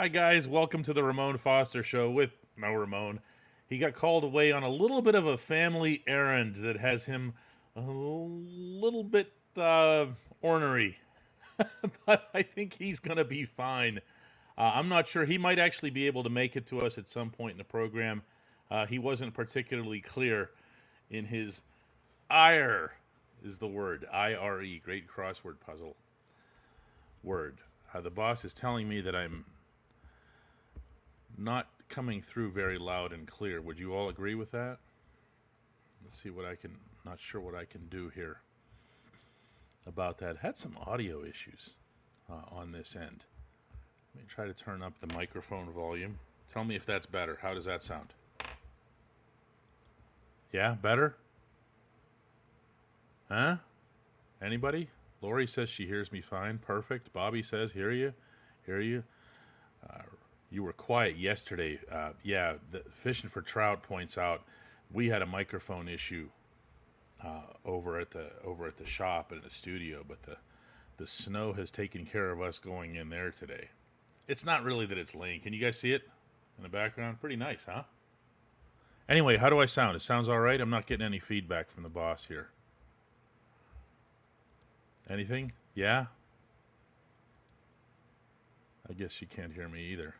Hi, guys. Welcome to the Ramon Foster Show with no Ramon. He got called away on a little bit of a family errand that has him a little bit uh, ornery, but I think he's going to be fine. Uh, I'm not sure. He might actually be able to make it to us at some point in the program. Uh, he wasn't particularly clear in his ire, is the word. I R E. Great crossword puzzle word. Uh, the boss is telling me that I'm not coming through very loud and clear. Would you all agree with that? Let's see what I can, not sure what I can do here about that. Had some audio issues uh, on this end. Let me try to turn up the microphone volume. Tell me if that's better. How does that sound? Yeah, better? Huh? Anybody? Lori says she hears me fine. Perfect. Bobby says, hear you. Hear you. Uh, you were quiet yesterday. Uh, yeah, the fishing for trout points out we had a microphone issue uh, over at the over at the shop in the studio, but the the snow has taken care of us going in there today. It's not really that it's laying. Can you guys see it in the background? Pretty nice, huh? Anyway, how do I sound? It sounds all right. I'm not getting any feedback from the boss here. Anything? Yeah. I guess you can't hear me either.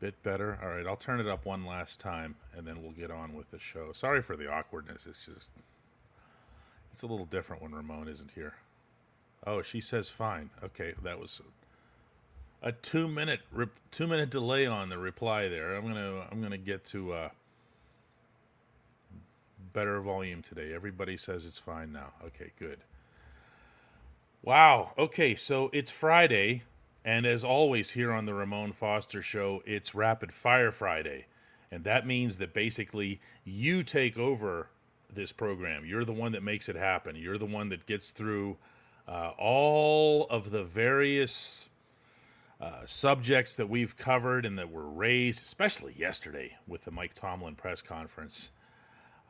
Bit better. All right, I'll turn it up one last time and then we'll get on with the show. Sorry for the awkwardness. It's just it's a little different when Ramon isn't here. Oh, she says fine. Okay, that was a 2 minute 2 minute delay on the reply there. I'm to I'm to get to uh better volume today. Everybody says it's fine now. Okay, good. Wow. Okay, so it's Friday. And as always, here on the Ramon Foster Show, it's Rapid Fire Friday. And that means that basically you take over this program. You're the one that makes it happen. You're the one that gets through uh, all of the various uh, subjects that we've covered and that were raised, especially yesterday with the Mike Tomlin press conference.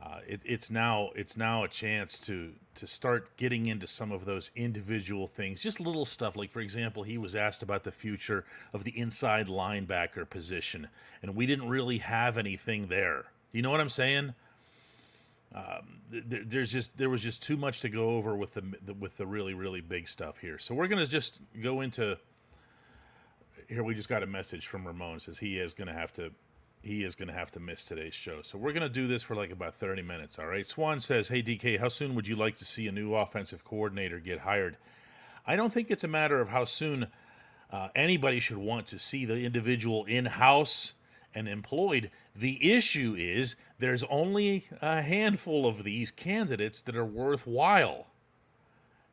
Uh, it, it's now it's now a chance to to start getting into some of those individual things, just little stuff. Like for example, he was asked about the future of the inside linebacker position, and we didn't really have anything there. You know what I'm saying? Um, th- there's just there was just too much to go over with the, the with the really really big stuff here. So we're gonna just go into here. We just got a message from Ramon says he is gonna have to he is going to have to miss today's show. So we're going to do this for like about 30 minutes, all right? Swan says, Hey, DK, how soon would you like to see a new offensive coordinator get hired? I don't think it's a matter of how soon uh, anybody should want to see the individual in house and employed. The issue is there's only a handful of these candidates that are worthwhile.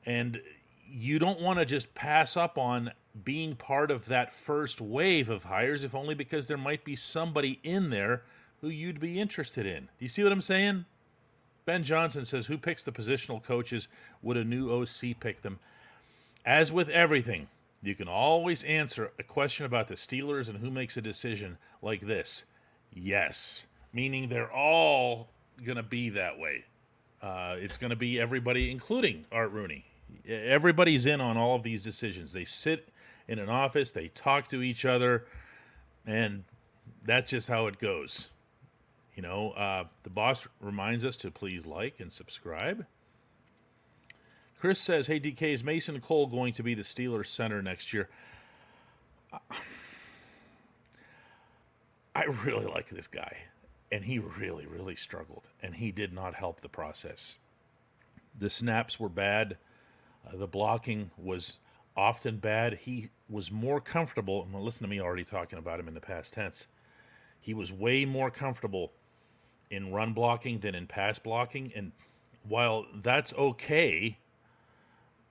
And you don't want to just pass up on being part of that first wave of hires, if only because there might be somebody in there who you'd be interested in. Do you see what I'm saying? Ben Johnson says, Who picks the positional coaches? Would a new OC pick them? As with everything, you can always answer a question about the Steelers and who makes a decision like this yes, meaning they're all going to be that way. Uh, it's going to be everybody, including Art Rooney. Everybody's in on all of these decisions. They sit in an office, they talk to each other, and that's just how it goes. You know, uh, the boss reminds us to please like and subscribe. Chris says, Hey, DK, is Mason Cole going to be the Steelers center next year? I really like this guy, and he really, really struggled, and he did not help the process. The snaps were bad, uh, the blocking was often bad. He was more comfortable. Listen to me already talking about him in the past tense. He was way more comfortable in run blocking than in pass blocking, and while that's okay,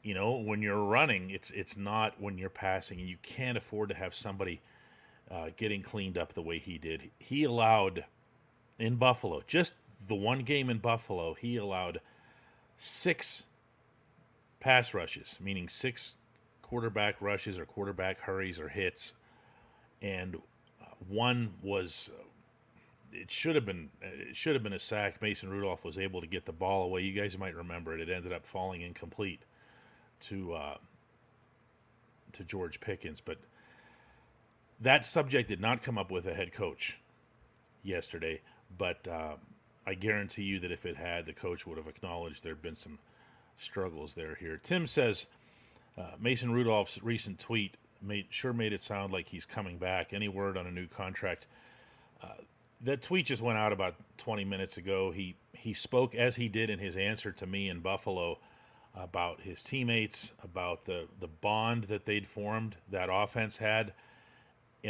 you know, when you're running, it's it's not when you're passing, and you can't afford to have somebody uh, getting cleaned up the way he did. He allowed in Buffalo, just the one game in Buffalo, he allowed six pass rushes, meaning six quarterback rushes or quarterback hurries or hits, and uh, one was it should have been it should have been a sack. Mason Rudolph was able to get the ball away. You guys might remember it. It ended up falling incomplete to uh, to George Pickens, but that subject did not come up with a head coach yesterday. But uh, I guarantee you that if it had, the coach would have acknowledged there had been some struggles there. Here, Tim says uh, Mason Rudolph's recent tweet made sure made it sound like he's coming back. Any word on a new contract? Uh, that tweet just went out about 20 minutes ago. He he spoke as he did in his answer to me in Buffalo about his teammates, about the the bond that they'd formed, that offense had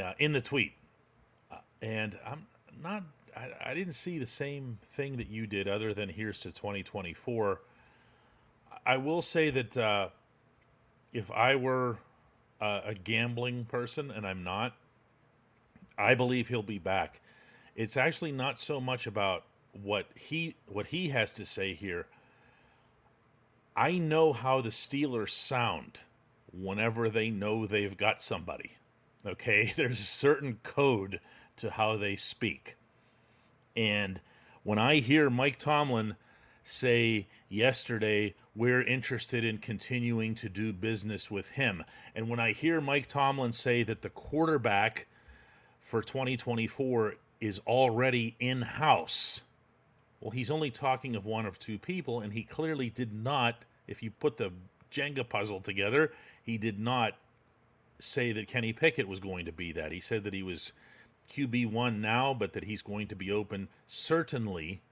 uh, in the tweet. Uh, and I'm not. I, I, didn't see the same thing that you did, other than here's to 2024. I will say that uh, if I were a gambling person, and I'm not, I believe he'll be back it's actually not so much about what he what he has to say here. I know how the Steelers sound whenever they know they've got somebody. Okay, there's a certain code to how they speak. And when I hear Mike Tomlin say yesterday, we're interested in continuing to do business with him, and when I hear Mike Tomlin say that the quarterback for 2024 is already in house. Well, he's only talking of one of two people, and he clearly did not, if you put the Jenga puzzle together, he did not say that Kenny Pickett was going to be that. He said that he was QB1 now, but that he's going to be open certainly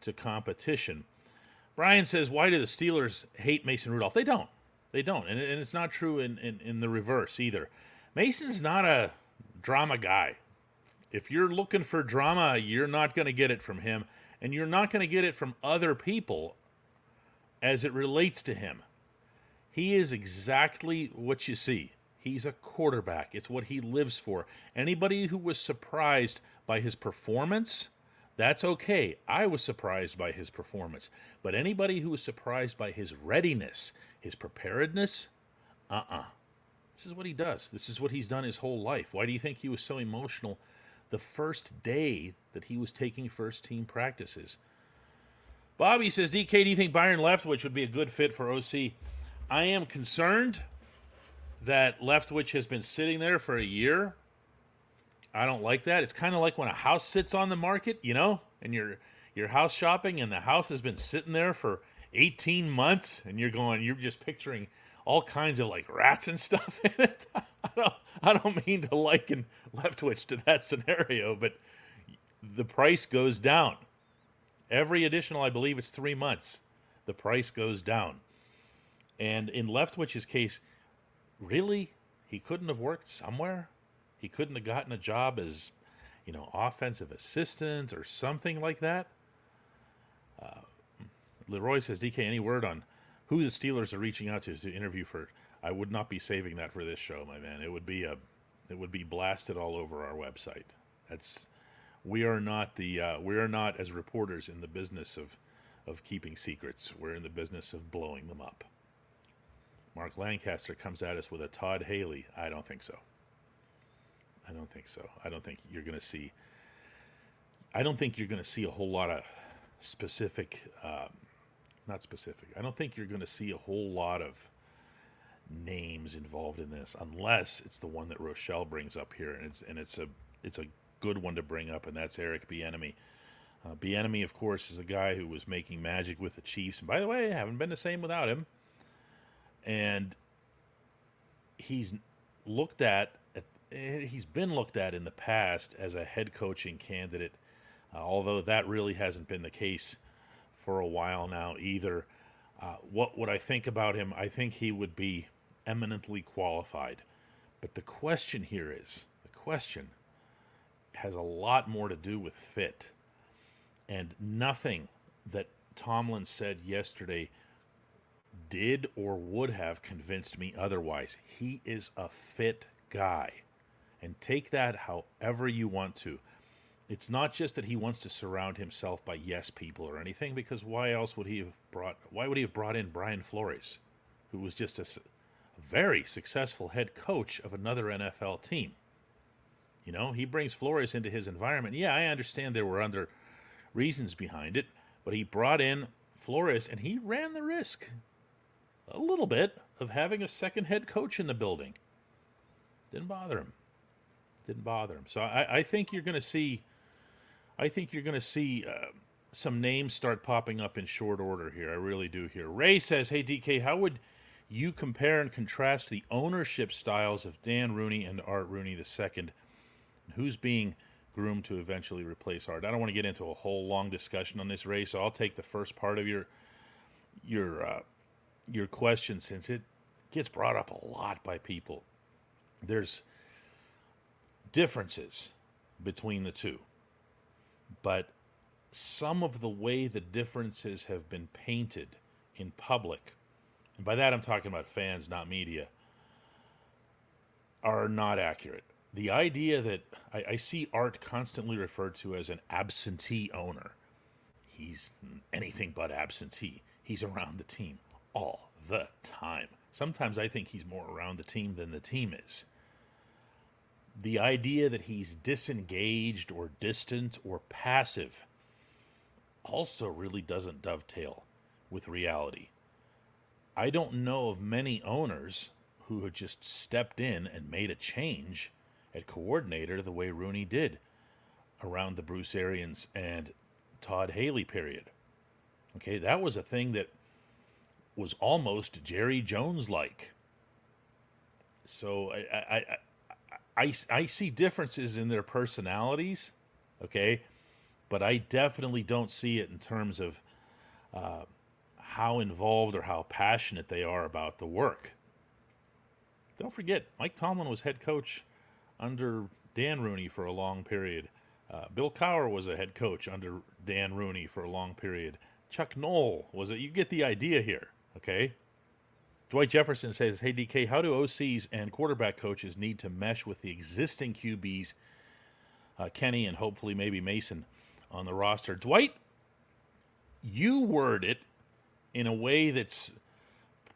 to competition. Brian says, Why do the Steelers hate Mason Rudolph? They don't. They don't. And, and it's not true in, in, in the reverse either. Mason's not a drama guy. If you're looking for drama, you're not going to get it from him, and you're not going to get it from other people as it relates to him. He is exactly what you see. He's a quarterback. It's what he lives for. Anybody who was surprised by his performance, that's okay. I was surprised by his performance. But anybody who was surprised by his readiness, his preparedness, uh uh-uh. uh This is what he does. This is what he's done his whole life. Why do you think he was so emotional the first day that he was taking first team practices. Bobby says, DK, do you think Byron Leftwich would be a good fit for OC? I am concerned that Leftwich has been sitting there for a year. I don't like that. It's kind of like when a house sits on the market, you know, and you're you're house shopping and the house has been sitting there for 18 months and you're going you're just picturing all kinds of like rats and stuff in it. I don't, I don't mean to liken Leftwich to that scenario, but the price goes down. Every additional, I believe it's three months, the price goes down. And in Leftwich's case, really, he couldn't have worked somewhere. He couldn't have gotten a job as, you know, offensive assistant or something like that. Uh, Leroy says, DK, any word on who the Steelers are reaching out to to interview for. I would not be saving that for this show, my man. It would be a, it would be blasted all over our website. That's, we are not the, uh, we are not as reporters in the business of, of keeping secrets. We're in the business of blowing them up. Mark Lancaster comes at us with a Todd Haley. I don't think so. I don't think so. I don't think you're going to see. I don't think you're going to see a whole lot of specific um, not specific. I don't think you're going to see a whole lot of names involved in this unless it's the one that Rochelle brings up here, and it's and it's a it's a good one to bring up, and that's Eric Bieniemy. Uh, Bieniemy, of course, is a guy who was making magic with the Chiefs, and by the way, haven't been the same without him. And he's looked at, he's been looked at in the past as a head coaching candidate, uh, although that really hasn't been the case for a while now either. Uh, what would I think about him? I think he would be eminently qualified. But the question here is the question has a lot more to do with fit. And nothing that Tomlin said yesterday did or would have convinced me otherwise. He is a fit guy. And take that however you want to. It's not just that he wants to surround himself by yes people or anything, because why else would he have brought? Why would he have brought in Brian Flores, who was just a, very successful head coach of another NFL team? You know, he brings Flores into his environment. Yeah, I understand there were other reasons behind it, but he brought in Flores and he ran the risk a little bit of having a second head coach in the building. Didn't bother him. Didn't bother him. So I, I think you're going to see. I think you're going to see uh, some names start popping up in short order here. I really do here. Ray says, "Hey DK, how would you compare and contrast the ownership styles of Dan Rooney and Art Rooney II? And who's being groomed to eventually replace Art?" I don't want to get into a whole long discussion on this, Ray. So I'll take the first part of your your uh, your question since it gets brought up a lot by people. There's differences between the two, but some of the way the differences have been painted in public, and by that I'm talking about fans, not media, are not accurate. The idea that I, I see Art constantly referred to as an absentee owner. He's anything but absentee. He's around the team all the time. Sometimes I think he's more around the team than the team is. The idea that he's disengaged or distant or passive also really doesn't dovetail with reality. I don't know of many owners who have just stepped in and made a change at coordinator the way Rooney did around the Bruce Arians and Todd Haley period. Okay, that was a thing that was almost Jerry Jones like. So I, I, I, I, I see differences in their personalities, okay, but I definitely don't see it in terms of uh, how involved or how passionate they are about the work. Don't forget, Mike Tomlin was head coach under Dan Rooney for a long period. Uh, Bill Cowher was a head coach under Dan Rooney for a long period. Chuck Noll was it. You get the idea here. Okay. Dwight Jefferson says, Hey, DK, how do OCs and quarterback coaches need to mesh with the existing QBs, uh, Kenny and hopefully maybe Mason, on the roster? Dwight, you word it in a way that's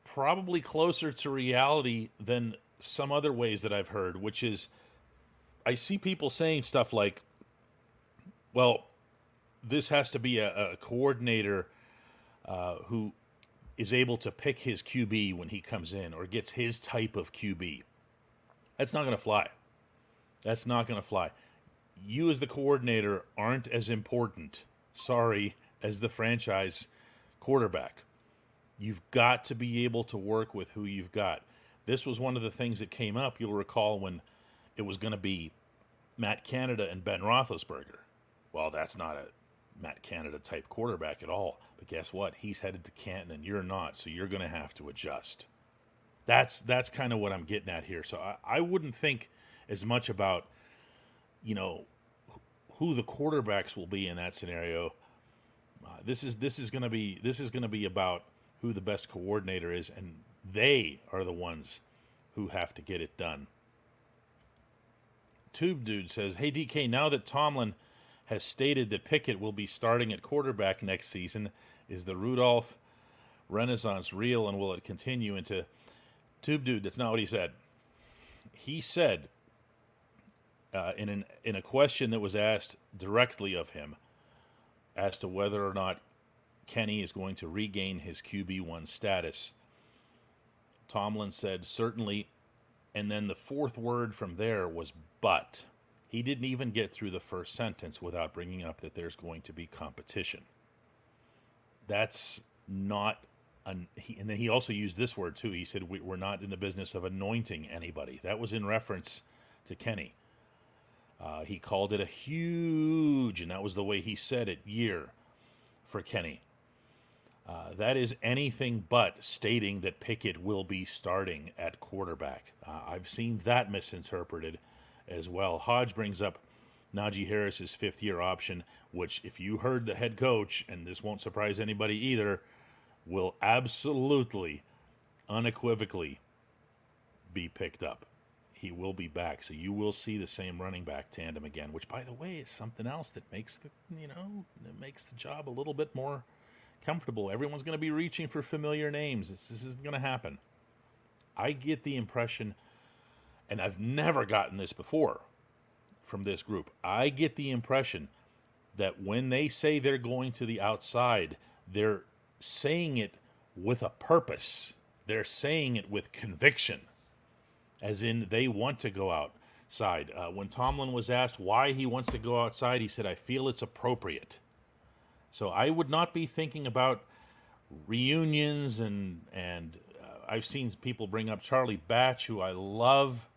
probably closer to reality than some other ways that I've heard, which is I see people saying stuff like, well, this has to be a, a coordinator uh, who is able to pick his QB when he comes in or gets his type of QB. That's not going to fly. That's not going to fly. You, as the coordinator, aren't as important, sorry, as the franchise quarterback. You've got to be able to work with who you've got. This was one of the things that came up, you'll recall, when it was going to be Matt Canada and Ben Roethlisberger. Well, that's not a Matt Canada type quarterback at all. But guess what? He's headed to Canton and you're not, so you're going to have to adjust. That's that's kind of what I'm getting at here. So I, I wouldn't think as much about, you know, who the quarterbacks will be in that scenario. Uh, this is this is going to be this is going to be about who the best coordinator is, and they are the ones who have to get it done. Tube Dude says, "Hey DK, now that Tomlin." Has stated that Pickett will be starting at quarterback next season. Is the Rudolph renaissance real and will it continue into Tube Dude? That's not what he said. He said uh, in, an, in a question that was asked directly of him as to whether or not Kenny is going to regain his QB1 status. Tomlin said, certainly. And then the fourth word from there was but. He didn't even get through the first sentence without bringing up that there's going to be competition. That's not an, he, and then he also used this word too. He said, we, We're not in the business of anointing anybody. That was in reference to Kenny. Uh, he called it a huge, and that was the way he said it, year for Kenny. Uh, that is anything but stating that Pickett will be starting at quarterback. Uh, I've seen that misinterpreted as well. Hodge brings up Najee Harris's fifth year option, which, if you heard the head coach, and this won't surprise anybody either, will absolutely, unequivocally be picked up. He will be back, so you will see the same running back tandem again. Which, by the way, is something else that makes the you know that makes the job a little bit more comfortable. Everyone's going to be reaching for familiar names. This, this isn't going to happen. I get the impression, and I've never gotten this before from this group. I get the impression that when they say they're going to the outside, they're saying it with a purpose. They're saying it with conviction, as in they want to go outside. Uh, when Tomlin was asked why he wants to go outside, he said, I feel it's appropriate. So I would not be thinking about reunions and and uh, I've seen people bring up Charlie Batch, who I love,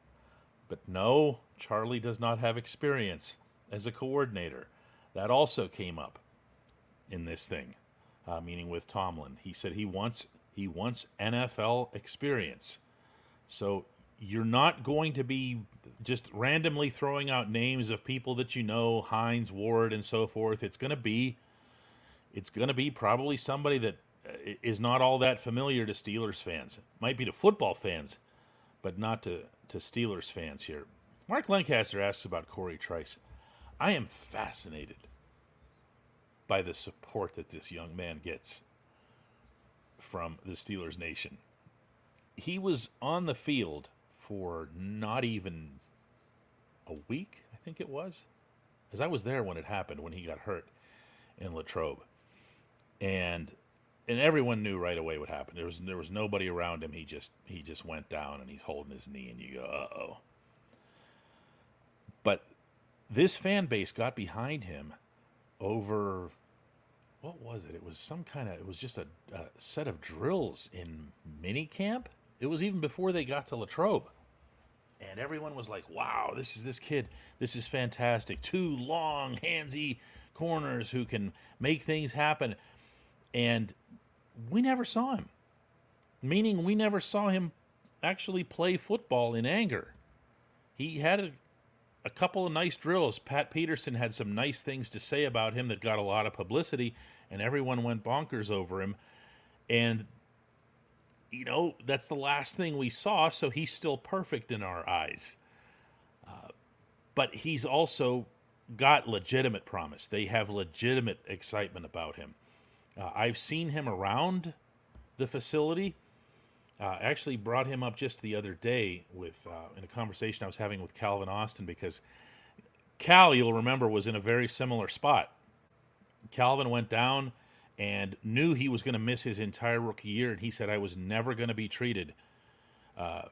but no, Charlie does not have experience as a coordinator. That also came up in this thing, uh, meaning with Tomlin. He said he wants he wants NFL experience. So you're not going to be just randomly throwing out names of people that you know, Hines, Ward, and so forth. It's going to be it's going to be probably somebody that uh, not all that familiar to Steelers fans. Might be to football fans, but not to, to Steelers fans here. Mark Lancaster asks about Cory Trice. I am fascinated by the support that this young man gets from the Steelers Nation. He was on the field for not even a week, I think it was, as I was there when it happened, when he got hurt in Latrobe and and everyone knew right away what happened. There was there was nobody around him. He just he just went down and he's holding his knee, and you go, uh oh. But this fan base got behind him over what was it? It was some kind of it was just a, a set of drills in mini camp. It was even before they got to Latrobe. And everyone was like, "Wow, this is this kid. This is fantastic. Two long, handsy corners who can make things happen." And we never saw him. Meaning, we never saw him actually play football in anger. He had a, a couple of nice drills. Pat Peterson had some nice things to say about him that got a lot of publicity, and everyone went bonkers over him. And, you know, that's the last thing we saw, so he's still perfect in our eyes. Uh, but he's also got legitimate promise. They have legitimate excitement about him. Uh, I've seen him around the facility. Uh, actually, brought him up just the other day with uh, in a conversation I was having with Calvin Austin because Cal, you'll remember, was in a very similar spot. Calvin went down and knew he was going to miss his entire rookie year, and he said, "I was never going to be treated uh,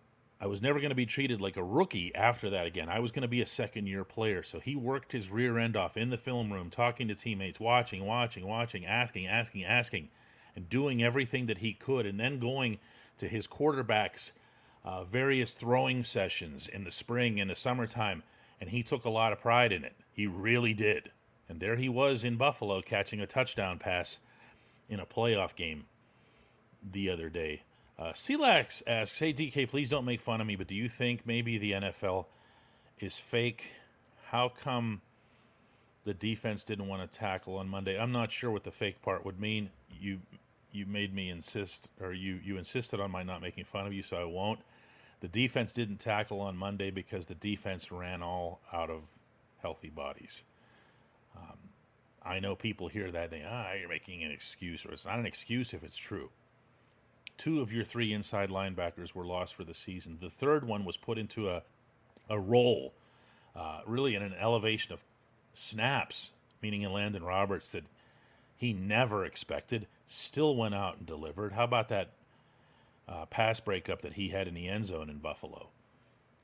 I was never going to be treated like a rookie after that again. I was going to be a second year player. So he worked his rear end off in the film room, talking to teammates, watching, watching, watching, asking, asking, asking, and doing everything that he could, and then going to his quarterback's uh, various throwing sessions in the spring and the summertime. And he took a lot of pride in it. He really did. And there he was in Buffalo catching a touchdown pass in a playoff game the other day. Uh, asks, "Hey DK, please don't make fun of me, but do you think maybe the NFL is fake? How come the defense didn't want to tackle on Monday? I'm not sure what the fake part would mean. You you made me insist, or you you insisted on my not making fun of you, so I won't. The defense didn't tackle on Monday because the defense ran all out of healthy bodies. Um, I know people hear that they ah you're making an excuse, or it's not an excuse if it's true." Two of your three inside linebackers were lost for the season. The third one was put into a a role, uh, really in an elevation of snaps, meaning Elandon Roberts that he never expected, still went out and delivered. How about that uh, pass breakup that he had in the end zone in Buffalo?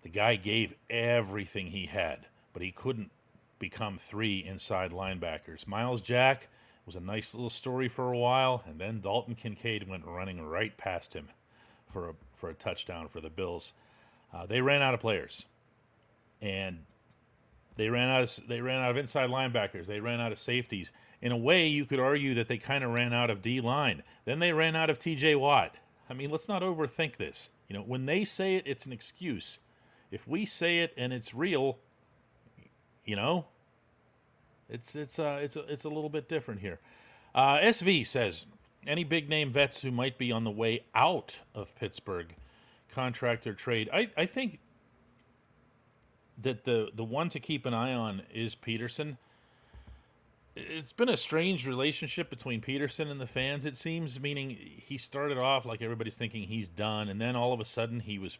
The guy gave everything he had, but he couldn't become three inside linebackers. Myles Jack was a nice little story for a while, and then Dalton Kincaid went running right past him for a for a touchdown for the Bills. Uh, they ran out of players, and they ran out of they ran out of inside linebackers. They ran out of safeties. In a way, you could argue that they kind of ran out of D line. Then they ran out of T.J. Watt. I mean, let's not overthink this. You know, when they say it, it's an excuse. If we say it and it's real, you know, it's it's uh, it's a, it's a little bit different here. Uh, SV says any big name vets who might be on the way out of Pittsburgh, contract or trade. I, I think that the the one to keep an eye on is Peterson. It's been a strange relationship between Peterson and the fans. It seems, meaning he started off like everybody's thinking he's done, and then all of a sudden he was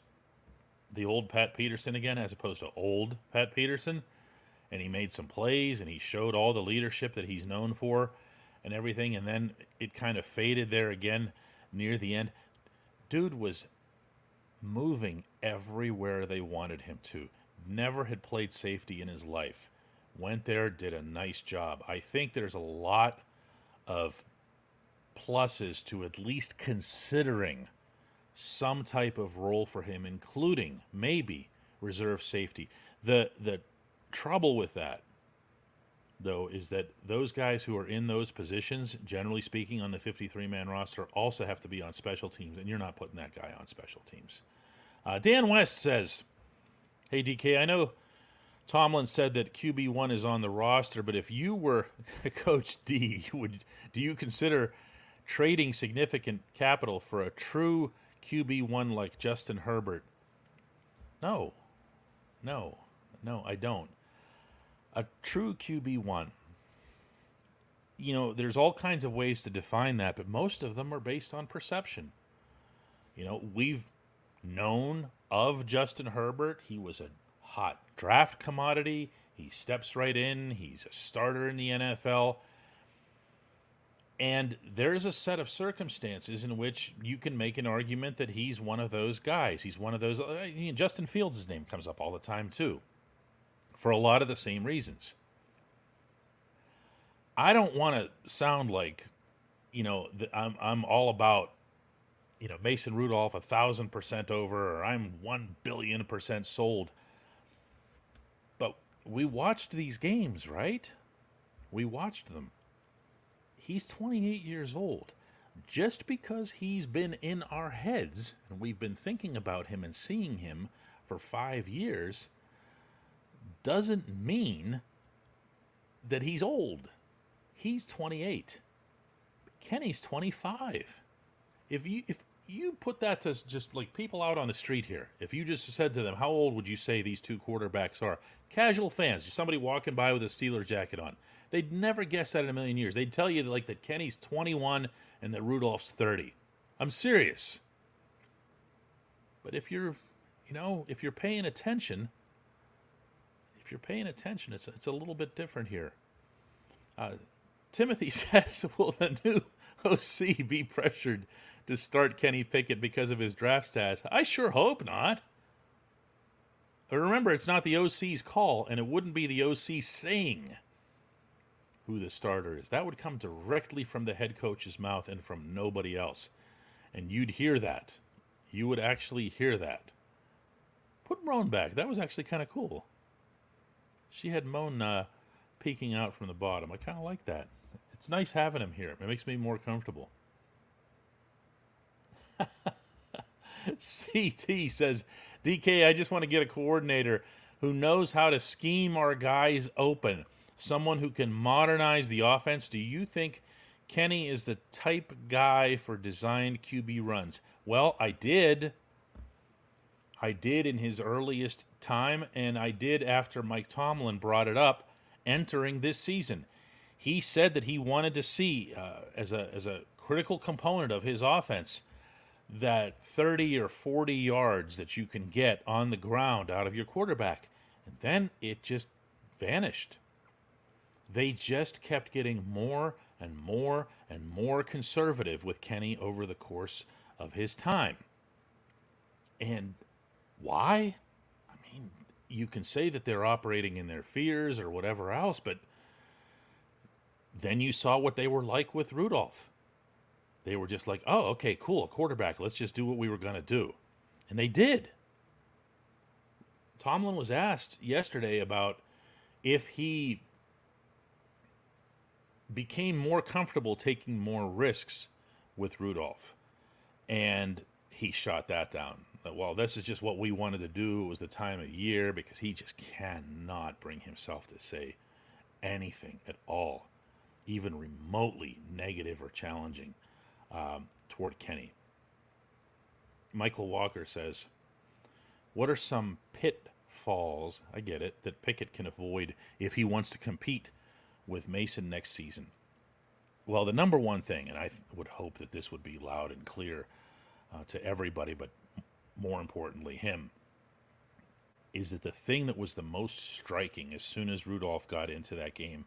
the old Pat Peterson again, as opposed to old Pat Peterson and he made some plays and he showed all the leadership that he's known for and everything and then it kind of faded there again near the end. Dude was moving everywhere they wanted him to. Never had played safety in his life. Went there did a nice job. I think there's a lot of pluses to at least considering some type of role for him including maybe reserve safety. The the trouble with that, though, is that those guys who are in those positions, generally speaking, on the 53 man roster, also have to be on special teams, and you're not putting that guy on special teams. Uh, Dan West says, Hey, DK, I know Tomlin said that QB1 is on the roster, but if you were Coach D, would do you consider trading significant capital for a true QB1 like Justin Herbert? No. No. No, I don't a true QB1, you know, there's all kinds of ways to define that, but most of them are based on perception. You know, we've known of Justin Herbert. He was a hot draft commodity. He steps right in, he's a starter in the NFL. And there's a set of circumstances in which you can make an argument that he's one of those guys. He's one of those. Uh, Justin Fields' name comes up all the time, too for a lot of the same reasons. I don't want to sound like, you know, I'm I'm all about, you know, Mason Rudolph a thousand percent over, or I'm one billion percent sold. But we watched these games, right? We watched them. He's 28 years old. Just because he's been in our heads and we've been thinking about him and seeing him for five years doesn't mean that he's old. He's 28. Kenny's 25. If you if you put that to just like people out on the street here, if you just said to them, how old would you say these two quarterbacks are? Casual fans, just somebody walking by with a Steeler jacket on, they'd never guess that in a million years. They'd tell you that, like that Kenny's 21 and that Rudolph's 30. I'm serious. But if you're, you know, if you're paying attention, if you're paying attention, it's it's a little bit different here. Uh, Timothy says, "Will the new OC be pressured to start Kenny Pickett because of his draft stats?" I sure hope not. But remember, it's not the OC's call, and it wouldn't be the OC saying who the starter is. That would come directly from the head coach's mouth and from nobody else. And you'd hear that. You would actually hear that. Put Roan back. That was actually kind of cool. She had Moan uh, peeking out from the bottom. I kind of like that. It's nice having him here. It makes me more comfortable. CT says, DK, I just want to get a coordinator who knows how to scheme our guys open, someone who can modernize the offense. Do you think Kenny is the type guy for designed QB runs? Well, I did. I did in his earliest time, and I did after Mike Tomlin brought it up entering this season. He said that he wanted to see, uh, as, a, as a critical component of his offense, that 30 or 40 yards that you can get on the ground out of your quarterback. And then it just vanished. They just kept getting more and more and more conservative with Kenny over the course of his time. And why? You can say that they're operating in their fears or whatever else, but then you saw what they were like with Rudolph. They were just like, oh, okay, cool, a quarterback. Let's just do what we were going to do. And they did. Tomlin was asked yesterday about if he became more comfortable taking more risks with Rudolph. And he shot that down. Well, this is just what we wanted to do. It was the time of year because he just cannot bring himself to say anything at all, even remotely negative or challenging um, toward Kenny. Michael Walker says, What are some pitfalls, I get it, that Pickett can avoid if he wants to compete with Mason next season? Well, the number one thing, and I th- would hope that this would be loud and clear uh, to everybody, but more importantly, him, is that the thing that was the most striking as soon as Rudolph got into that game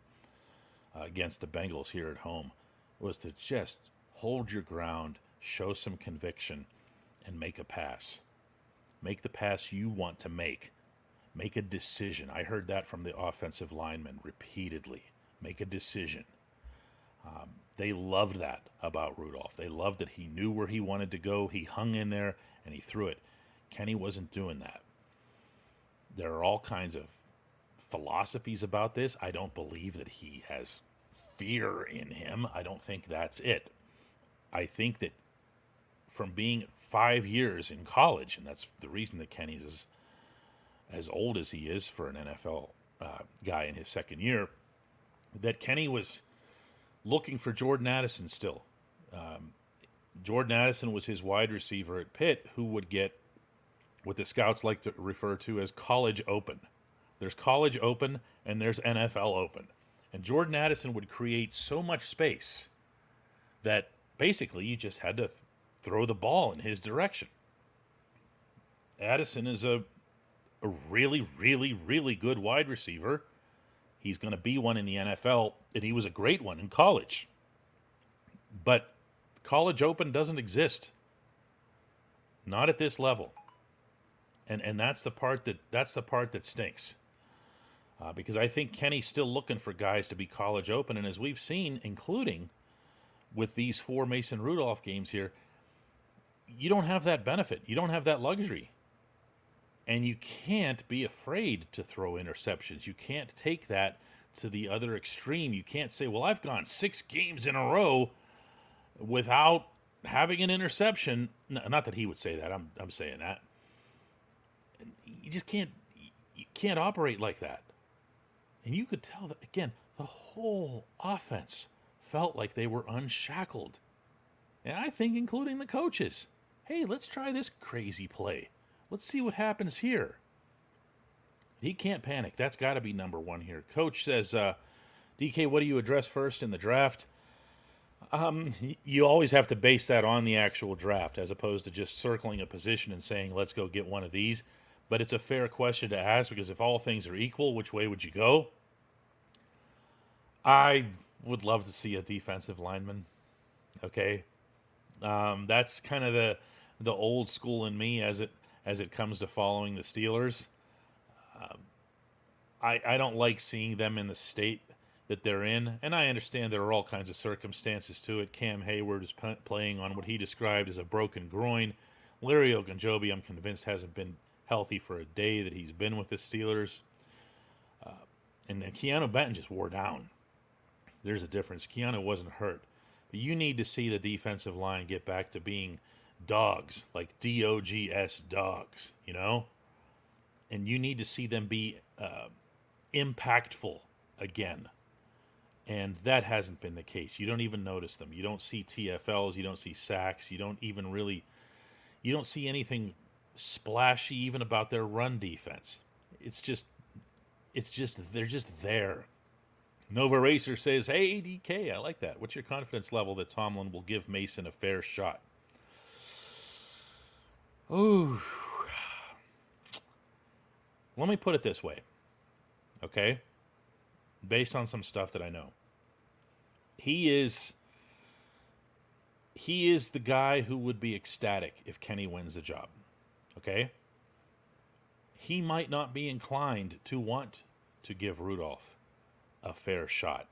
uh, against the Bengals here at home was to just hold your ground, show some conviction, and make a pass. Make the pass you want to make. Make a decision. I heard that from the offensive linemen repeatedly. Make a decision. Um, they loved that about Rudolph. They loved that he knew where he wanted to go. He hung in there and he threw it. Kenny wasn't doing that. There are all kinds of philosophies about this. I don't believe that he has fear in him. I don't think that's it. I think that from being five years in college, and that's the reason that Kenny's as, as old as he is for an NFL uh, guy in his second year, that Kenny was looking for Jordan Addison still. Um, Jordan Addison was his wide receiver at Pitt, who would get what the scouts like to refer to as college open. There's college open and there's NFL open. And Jordan Addison would create so much space that basically you just had to th- throw the ball in his direction. Addison is a, a really, really, really good wide receiver. He's going to be one in the NFL, and he was a great one in college. But college open doesn't exist. Not at this level. And and that's the part that that's the part that stinks. Uh, because I think Kenny's still looking for guys to be college open, and as we've seen, including with these four Mason Rudolph games here, you don't have that benefit. You don't have that luxury. And you can't be afraid to throw interceptions. You can't take that to the other extreme. You can't say, well, I've gone six games in a row without having an interception. Not that he would say that. I'm, I'm saying that. You just can't you can't operate like that. And you could tell that again, the whole offense felt like they were unshackled. And I think, including the coaches, hey, let's try this crazy play. Let's see what happens here. He can't panic. That's got to be number one here. Coach says, uh, DK, what do you address first in the draft? Um, you always have to base that on the actual draft as opposed to just circling a position and saying, let's go get one of these. But it's a fair question to ask because if all things are equal, which way would you go? I would love to see a defensive lineman. Okay, um, that's kind of the the old school in me as it as it comes to following the Steelers. Um, I I don't like seeing them in the state that they're in, and I understand there are all kinds of circumstances to it. Cam Heyward is p- playing on what he described as a broken groin. Larry Ogunjobi, I'm convinced, hasn't been healthy for a day that he's been with the Steelers. Uh, and Keanu Benton just wore down there's a difference. Keanu wasn't hurt. But you need to see the defensive line get back to being dogs, like D O G S dogs, you know? And you need to see them be uh, impactful again. And that hasn't been the case. You don't even notice them. You don't see TFLs. You don't see sacks. You don't even really, you don't see anything splashy even about their run defense. It's just, it's just, they're just there. Nova Racer says, Hey, DK, I like that. What's your confidence level that Tomlin will give Mason a fair shot? Ooh. Let me put it this way, okay? Based on some stuff that I know. He is he is the guy who would be ecstatic if Kenny wins the job. Okay? He might not be inclined to want to give Rudolph a fair shot.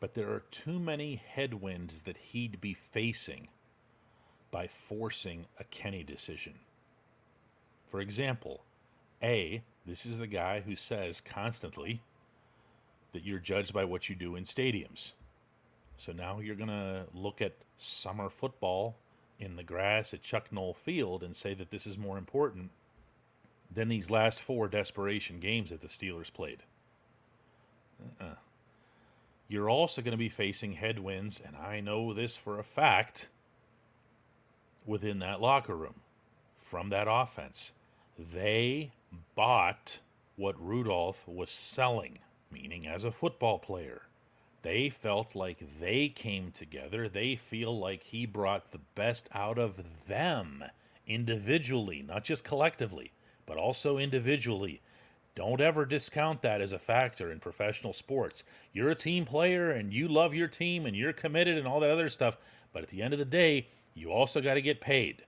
but there are too many headwinds that he'd be facing by forcing a Kenny decision. For example, A, this is the guy who says constantly that you're judged by what you do in stadiums. So now you're going to look at summer football in the grass at Chuck Noll Field and say that this is more important than these last four desperation games that the Steelers played. Uh-uh. You're also going to be facing headwinds, and I know this for a fact, within that locker room from that offense. They bought what Rudolph was selling, meaning as a football player. They felt like they came together. They feel like he brought the best out of them individually, not just collectively, but also individually. Don't ever discount that as a factor in professional sports. You're a team player and you love your team and you're committed and all that other stuff, but at the end of the day, you also got to get paid.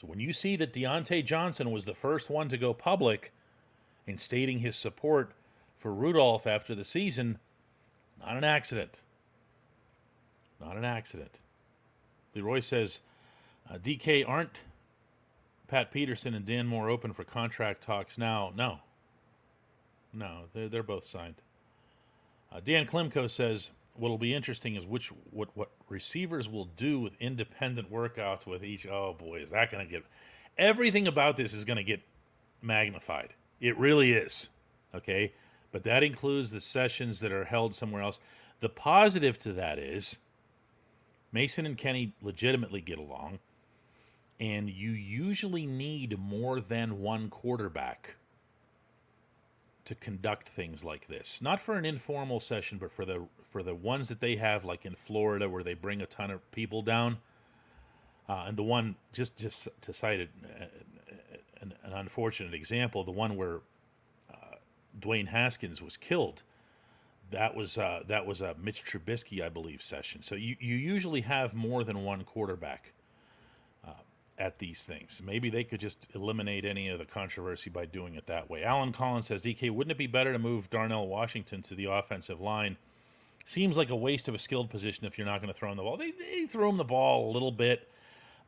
So when you see that Diontae Johnson was the first one to go public in stating his support for Rudolph after the season, not an accident. Not an accident. Leroy says, uh, DK, aren't Pat Peterson and Dan Moore open for contract talks now? No. No, they're, they're both signed. Uh, Dan Klimko says, what'll be interesting is which what, what receivers will do with independent workouts with each. Oh boy, is that going to get everything about this is going to get magnified. It really is. Okay, but that includes the sessions that are held somewhere else. The positive to that is Mason and Kenny legitimately get along and you usually need more than one quarterback to conduct things like this. Not for an informal session, but for the for the ones that they have, like in Florida, where they bring a ton of people down. Uh, and the one just just to cite it, an, an, unfortunate example, the one where Dwayne Haskins was killed. That was uh, that was a Mitch Trubisky, I believe, session. So you, you usually have more than one quarterback at these things. Maybe they could just eliminate any of the controversy by doing it that way. Alan Collins says, DK, wouldn't it be better to move Darnell Washington to the offensive line? Seems like a waste of a skilled position if you're not going to throw him the ball. They, they throw him the ball a little bit.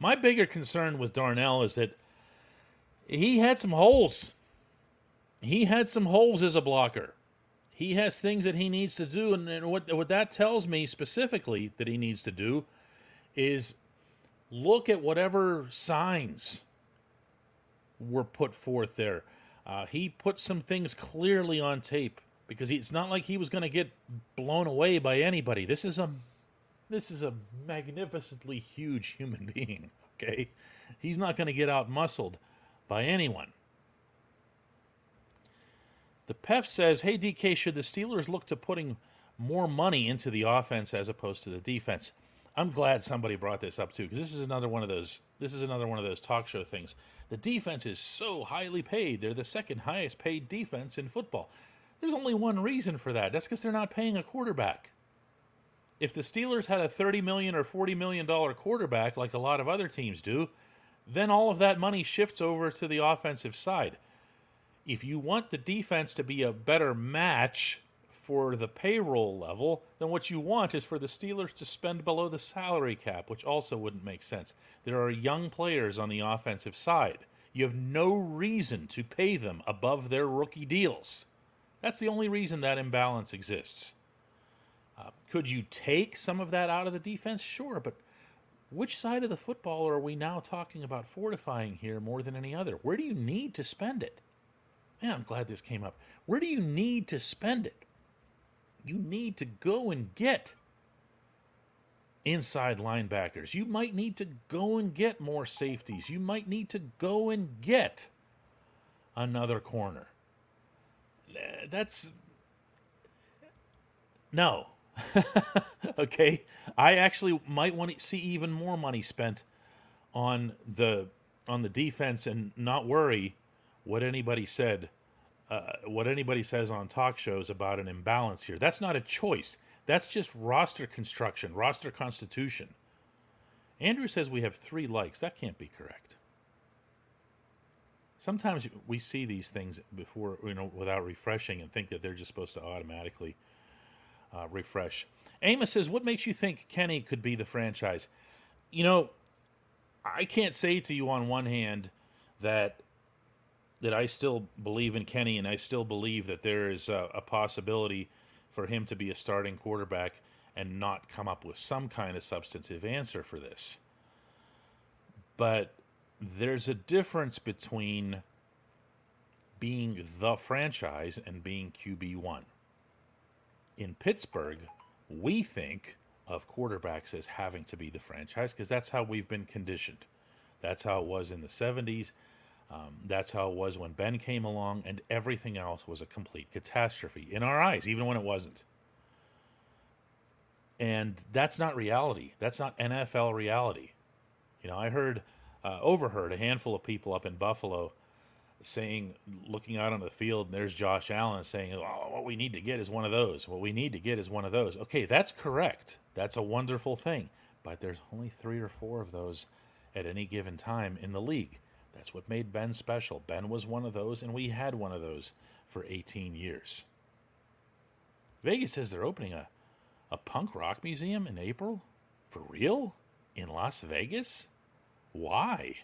My bigger concern with Darnell is that he had some holes. He had some holes as a blocker. He has things that he needs to do, and, and what what that tells me specifically that he needs to do is look at whatever signs were put forth there. Uh, he put some things clearly on tape because he, it's not like he was going to get blown away by anybody. This is a this is a magnificently huge human being. Okay, he's not going to get out muscled by anyone. The PEF says, "Hey DK, should the Steelers look to putting more money into the offense as opposed to the defense?" I'm glad somebody brought this up too because this is another one of those. This is another one of those talk show things. The defense is so highly paid; they're the second highest paid defense in football. There's only one reason for that. That's because they're not paying a quarterback. If the Steelers had a 30 million or 40 million dollar quarterback, like a lot of other teams do, then all of that money shifts over to the offensive side. If you want the defense to be a better match for the payroll level, then what you want is for the Steelers to spend below the salary cap, which also wouldn't make sense. There are young players on the offensive side. You have no reason to pay them above their rookie deals. That's the only reason that imbalance exists. Uh, could you take some of that out of the defense? Sure, but which side of the football are we now talking about fortifying here more than any other? Where do you need to spend it? Man, I'm glad this came up. Where do you need to spend it? you need to go and get inside linebackers. You might need to go and get more safeties. You might need to go and get another corner. Eh, that's no. okay, I actually might want to see even more money spent on the on the defense and not worry what anybody said uh, what anybody says on talk shows about an imbalance here. That's not a choice. That's just roster construction, roster constitution. Andrew says we have three likes. That can't be correct. Sometimes we see these things before, you know, without refreshing and think that they're just supposed to automatically uh, refresh. Amos says, "What makes you think Kenny could be the franchise?" You know, I can't say to you on one hand that that I still believe in Kenny, and I still believe that there is a, a possibility for him to be a starting quarterback and not come up with some kind of substantive answer for this. But there's a difference between being the franchise and being QB1. In Pittsburgh, we think of quarterbacks as having to be the franchise because that's how we've been conditioned. That's how it was in the 70s. Um, that's how it was when Ben came along, and everything else was a complete catastrophe in our eyes, even when it wasn't. And that's not reality. That's not NFL reality. You know, I heard, uh, overheard a handful of people up in Buffalo saying, looking out on the field, and there's Josh Allen saying, oh, what we need to get is one of those. What we need to get is one of those. Okay, that's correct. That's a wonderful thing. But there's only three or four of those at any given time in the league. That's what made Ben special. Ben was one of those, and we had one of those for 18 years. Vegas says they're opening a, a punk rock museum in April? For real? In Las Vegas? Why?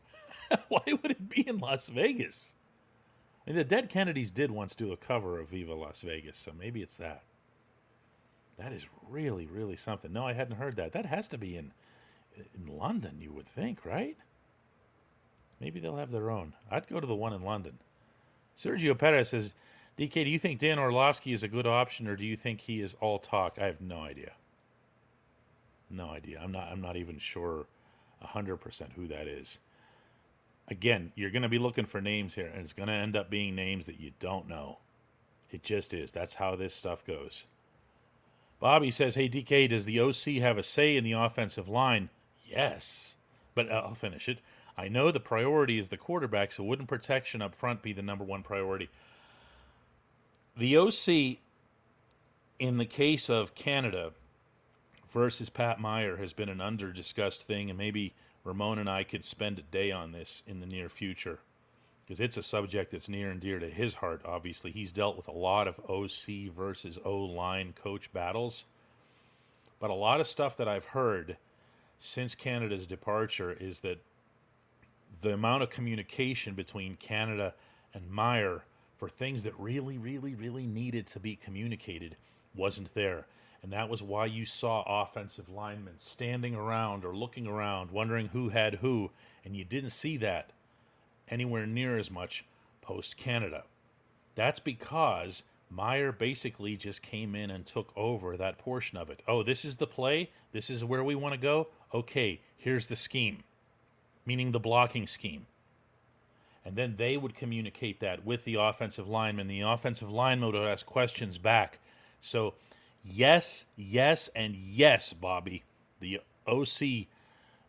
Why would it be in Las Vegas? I mean, the Dead Kennedys did once do a cover of Viva Las Vegas, so maybe it's that. That is really, really something. No, I hadn't heard that. That has to be in in London, you would think, right? Maybe they'll have their own. I'd go to the one in London. Sergio Perez says, DK, do you think Dan Orlovsky is a good option, or do you think he is all talk? I have no idea. No idea. I'm not. I'm not even sure, hundred percent who that is. Again, you're going to be looking for names here, and it's going to end up being names that you don't know. It just is. That's how this stuff goes. Bobby says, "Hey DK, does the OC have a say in the offensive line?" Yes, but I'll finish it. I know the priority is the quarterback, so wouldn't protection up front be the number one priority? The OC, in the case of Canada versus Pat Meyer, has been an under discussed thing, and maybe Ramon and I could spend a day on this in the near future because it's a subject that's near and dear to his heart, obviously. He's dealt with a lot of OC versus O line coach battles. But a lot of stuff that I've heard since Canada's departure is that the amount of communication between Canada and Meyer for things that really, really, really needed to be communicated wasn't there. And that was why you saw offensive linemen standing around or looking around, wondering who had who. And you didn't see that anywhere near as much post Canada. That's because Meyer basically just came in and took over that portion of it. Oh, this is the play. This is where we want to go. Okay, here's the scheme meaning the blocking scheme. And then they would communicate that with the offensive lineman. The offensive lineman would ask questions back. So, yes, yes, and yes, Bobby. The OC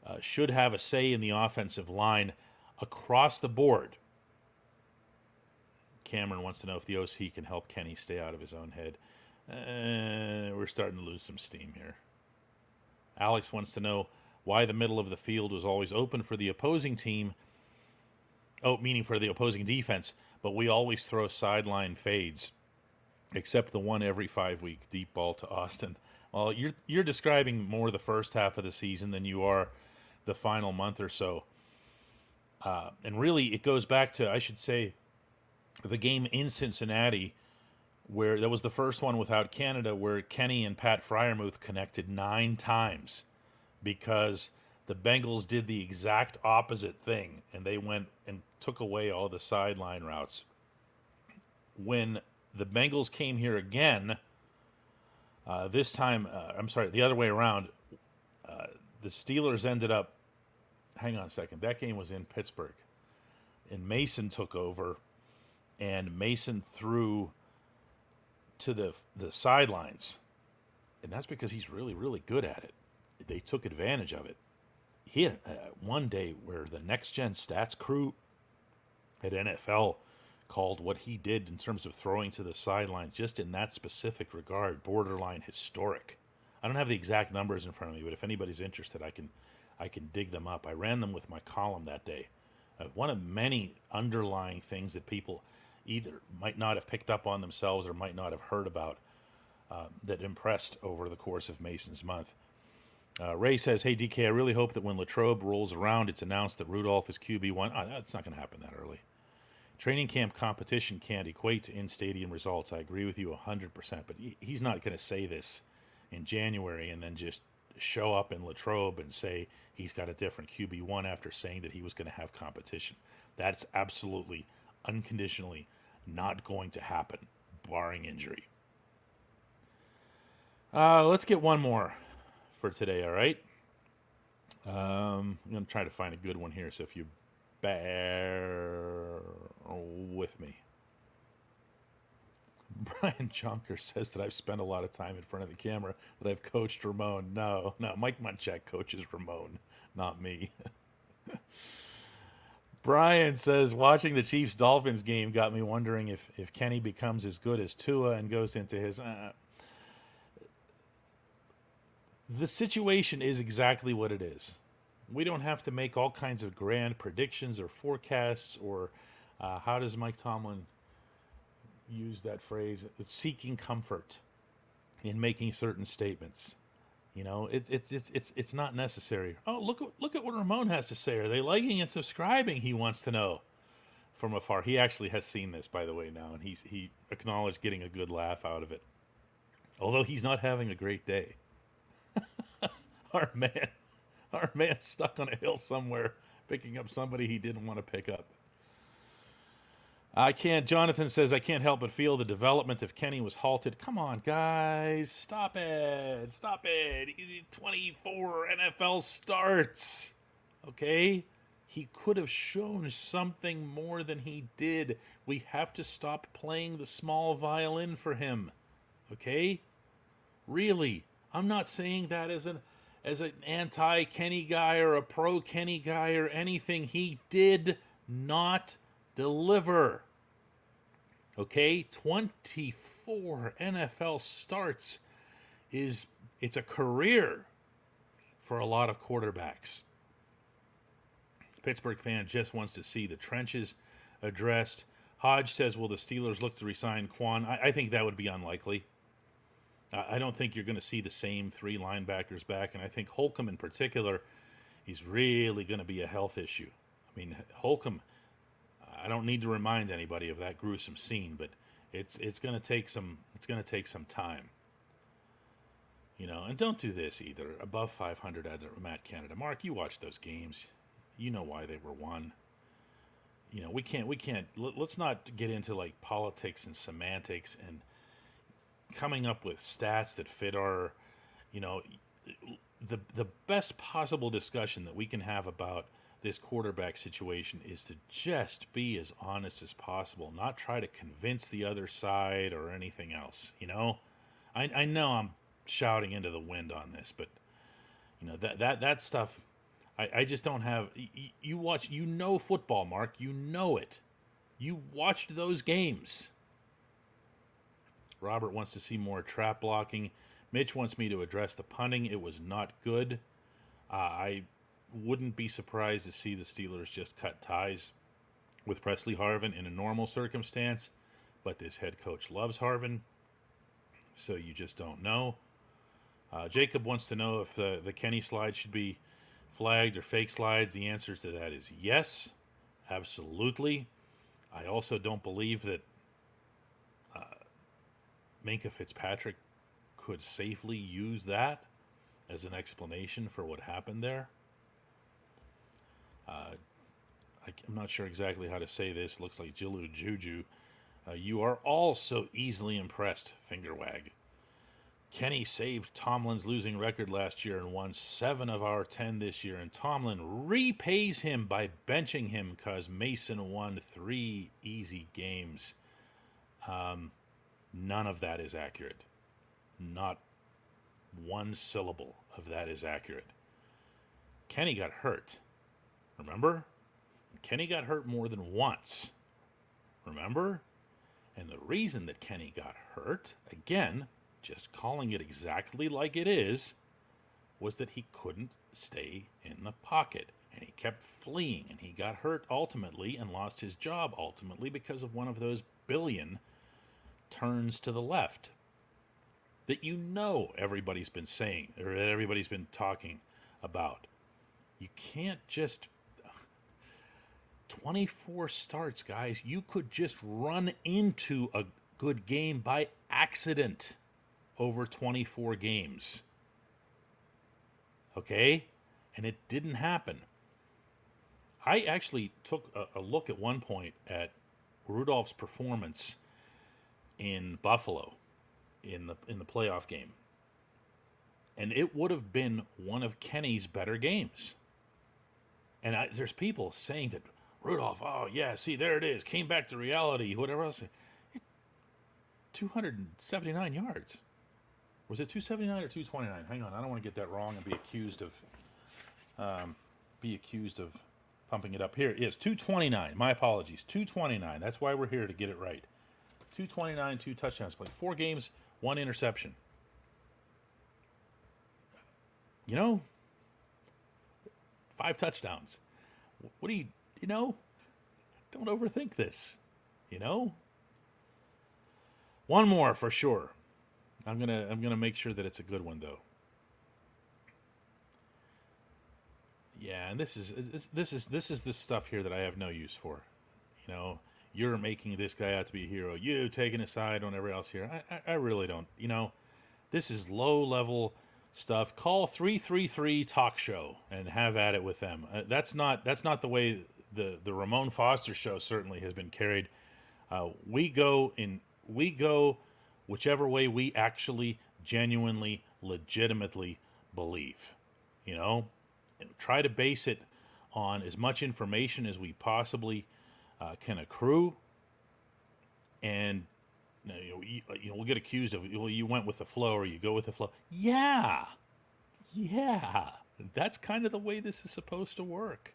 uh, should have a say in the offensive line across the board. Cameron wants to know if the OC can help Kenny stay out of his own head. Uh, we're starting to lose some steam here. Alex wants to know why the middle of the field was always open for the opposing team. Oh, meaning for the opposing defense, but we always throw sideline fades, except the one every five week deep ball to Austin. Well, you're you're describing more the first half of the season than you are the final month or so. Uh, and really, it goes back to I should say the game in Cincinnati, where that was the first one without Canada, where Kenny and Pat Freiermuth connected nine times because the Bengals did the exact opposite thing and they went and took away all the sideline routes. When the Bengals came here again, uh, this time, uh, I'm sorry, the other way around, uh, the Steelers ended up. Hang on a second. That game was in Pittsburgh. And Mason took over, and Mason threw to the, the sidelines. And that's because he's really, really good at it they took advantage of it. He had uh, one day where the next gen stats crew at NFL called what he did in terms of throwing to the sidelines, just in that specific regard, borderline historic. I don't have the exact numbers in front of me, but if anybody's interested, I can I can dig them up. I ran them with my column that day. Uh, one of many underlying things that people either might not have picked up on themselves or might not have heard about uh, that impressed over the course of Mason's month. Uh, Ray says, "Hey DK, I really hope that when Latrobe rolls around, it's announced that Rudolph is QB one. Oh, that's not going to happen that early. Training camp competition can't equate to in-stadium results. I agree with you hundred percent. But he, he's not going to say this in January and then just show up in Latrobe and say he's got a different QB one after saying that he was going to have competition. That's absolutely, unconditionally, not going to happen, barring injury." Uh, let's get one more for today, all right? Um, I'm to try to find a good one here, so if you bear with me. Brian Jonker says that I've spent a lot of time in front of the camera, that I've coached Ramon. No, no, Mike Munchak coaches Ramon, not me. Brian says watching the Chiefs Dolphins game got me wondering if, if Kenny becomes as good as Tua and goes into his. Uh, the situation is exactly what it is. We don't have to make all kinds of grand predictions or forecasts or uh, how does Mike Tomlin use that phrase? Seeking comfort in making certain statements. You know, it's it's it's it's it's not necessary. Oh, look look at what Ramon has to say. Are they liking and subscribing? He wants to know from afar. He actually has seen this, by the way, now, and he's he acknowledged getting a good laugh out of it. Although he's not having a great day. Our man, our man stuck on a hill somewhere, picking up somebody he didn't want to pick up. I can't. Jonathan says I can't help but feel the development of Kenny was halted. Come on, guys, stop it, stop it. 24 NFL starts. Okay, he could have shown something more than he did. We have to stop playing the small violin for him. Okay, really. I'm not saying that as an as an anti Kenny guy or a pro Kenny guy or anything. He did not deliver. Okay, 24 NFL starts is it's a career for a lot of quarterbacks. Pittsburgh fan just wants to see the trenches addressed. Hodge says, "Will the Steelers look to resign Kwon?" I, I think that would be unlikely. I don't think you're going to see the same three linebackers back, and I think Holcomb in particular is really going to be a health issue. I mean, Holcomb. I don't need to remind anybody of that gruesome scene, but it's it's going to take some it's going to take some time. You know, and don't do this either. Above 500 at Matt Canada. Mark, you watch those games. You know why they were won. You know, we can't we can't let's not get into like politics and semantics and coming up with stats that fit our, you know, the the best possible discussion that we can have about this quarterback situation is to just be as honest as possible, not try to convince the other side or anything else. You know, I I know I'm shouting into the wind on this, but you know that that that stuff. I, I just don't have. You, watch, you know football, Mark. You know it. You watched those games. Robert wants to see more trap blocking. Mitch wants me to address the punting. It was not good. Uh, I wouldn't be surprised to see the Steelers just cut ties with Pressley Harvin in a normal circumstance, but this head coach loves Harvin, so you just don't know. Uh, Jacob wants to know if the, the Kenny slide should be flagged or fake slides. The answer to that is yes, absolutely. I also don't believe that Minkah Fitzpatrick could safely use that as an explanation for what happened there. Uh, I, am not sure exactly how to say this. Looks like Jilu Juju. Uh, you are all so easily impressed, finger wag. Kenny saved Tomlin's losing record last year and won seven of our ten this year, and Tomlin repays him by benching him because Mason won three easy games. Um, None of that is accurate. Not one syllable of that is accurate. Kenny got hurt. Remember? Kenny got hurt more than once. Remember? And the reason that Kenny got hurt, again, just calling it exactly like it is, was that he couldn't stay in the pocket. And he kept fleeing, and he got hurt ultimately and lost his job ultimately because of one of those billion turns to the left. that you know everybody's been saying or that everybody's been talking about. You can't just 24 starts, guys. You could just run into a good game by accident over 24 games. Okay? And it didn't happen. I actually took a, a look at one point at Rudolph's performance in Buffalo in the in the playoff game. And it would have been one of Kenny's better games. And I, there's people saying that Rudolph, oh yeah, see there it is, came back to reality, whatever else. 279 yards. Was it 279 or 229? Hang on, I don't want to get that wrong and be accused of um, be accused of pumping it up. Here it is 229. My apologies, 229. That's why we're here to get it right. 229, two touchdowns played, four games, one interception. You know, five touchdowns. What do you, you know? Don't overthink this. You know? One more for sure. I'm going to I'm going to make sure that it's a good one though. Yeah, and this is this is this is the stuff here that I have no use for. You know, you're making this guy out to be a hero. You taking a side on everybody else here. I, I, I really don't. You know, this is low level stuff. Call three three three talk show and have at it with them. Uh, that's not that's not the way the the Ramon Foster show certainly has been carried. Uh, we go in we go whichever way we actually genuinely legitimately believe. You know, try to base it on as much information as we possibly uh, can accrue. And you know, you, you we'll get accused of well, you went with the flow or you go with the flow. Yeah, yeah, that's kind of the way this is supposed to work.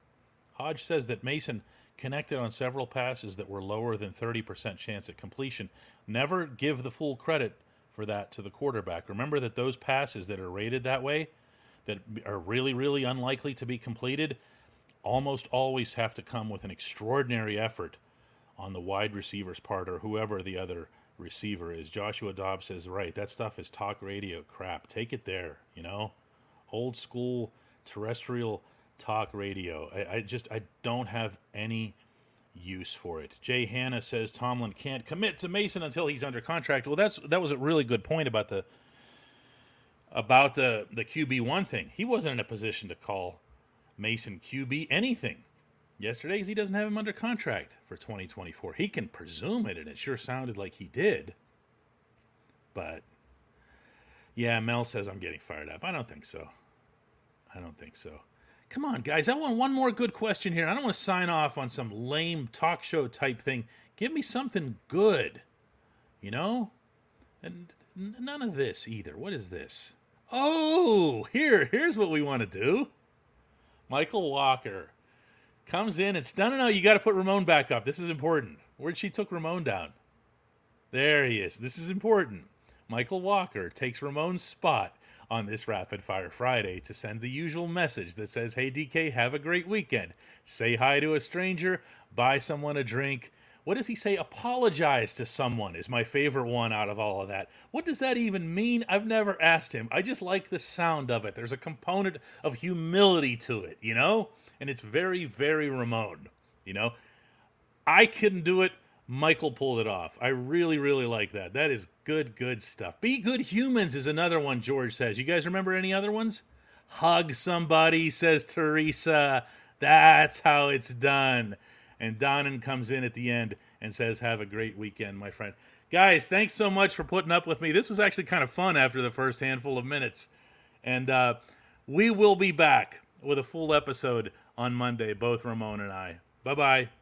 Hodge says that Mason connected on several passes that were lower than 30% chance at completion. Never give the full credit for that to the quarterback. Remember that those passes that are rated that way, that are really, really unlikely to be completed, almost always have to come with an extraordinary effort on the wide receiver's part or whoever the other receiver is. Joshua Dobbs says, right, that stuff is talk radio crap. Take it there, you know? Old school terrestrial talk radio. I, I just, I don't have any use for it. Jay Hanna says Tomlin can't commit to Mason until he's under contract. Well, that's that was a really good point about the about the the QB one thing. He wasn't in a position to call Mason QB anything yesterday because he doesn't have him under contract for 2024. He can presume it, and it sure sounded like he did. But yeah, Mel says I'm getting fired up. I don't think so. I don't think so. Come on, guys. I want one more good question here. I don't want to sign off on some lame talk show type thing. Give me something good, you know? And none of this either. What is this? Oh, here, here's what we want to do. Michael Walker comes in It's no, no, no. You got to put Ramon back up. This is important. Where'd she took Ramon down? There he is. This is important. Michael Walker takes Ramon's spot on this Rapid Fire Friday to send the usual message that says, Hey, DK, have a great weekend. Say hi to a stranger, buy someone a drink, what does he say? Apologize to someone is my favorite one out of all of that. What does that even mean? I've never asked him. I just like the sound of it. There's a component of humility to it, you know? And it's very, very Ramon, you know? I couldn't do it. Michael pulled it off. I really, really like that. That is good, good stuff. Be good humans is another one George says. You guys remember any other ones? Hug somebody, says Teresa. That's how it's done. And Donnan comes in at the end and says, Have a great weekend, my friend. Guys, thanks so much for putting up with me. This was actually kind of fun after the first handful of minutes. And uh, we will be back with a full episode on Monday, both Ramon and I. Bye bye.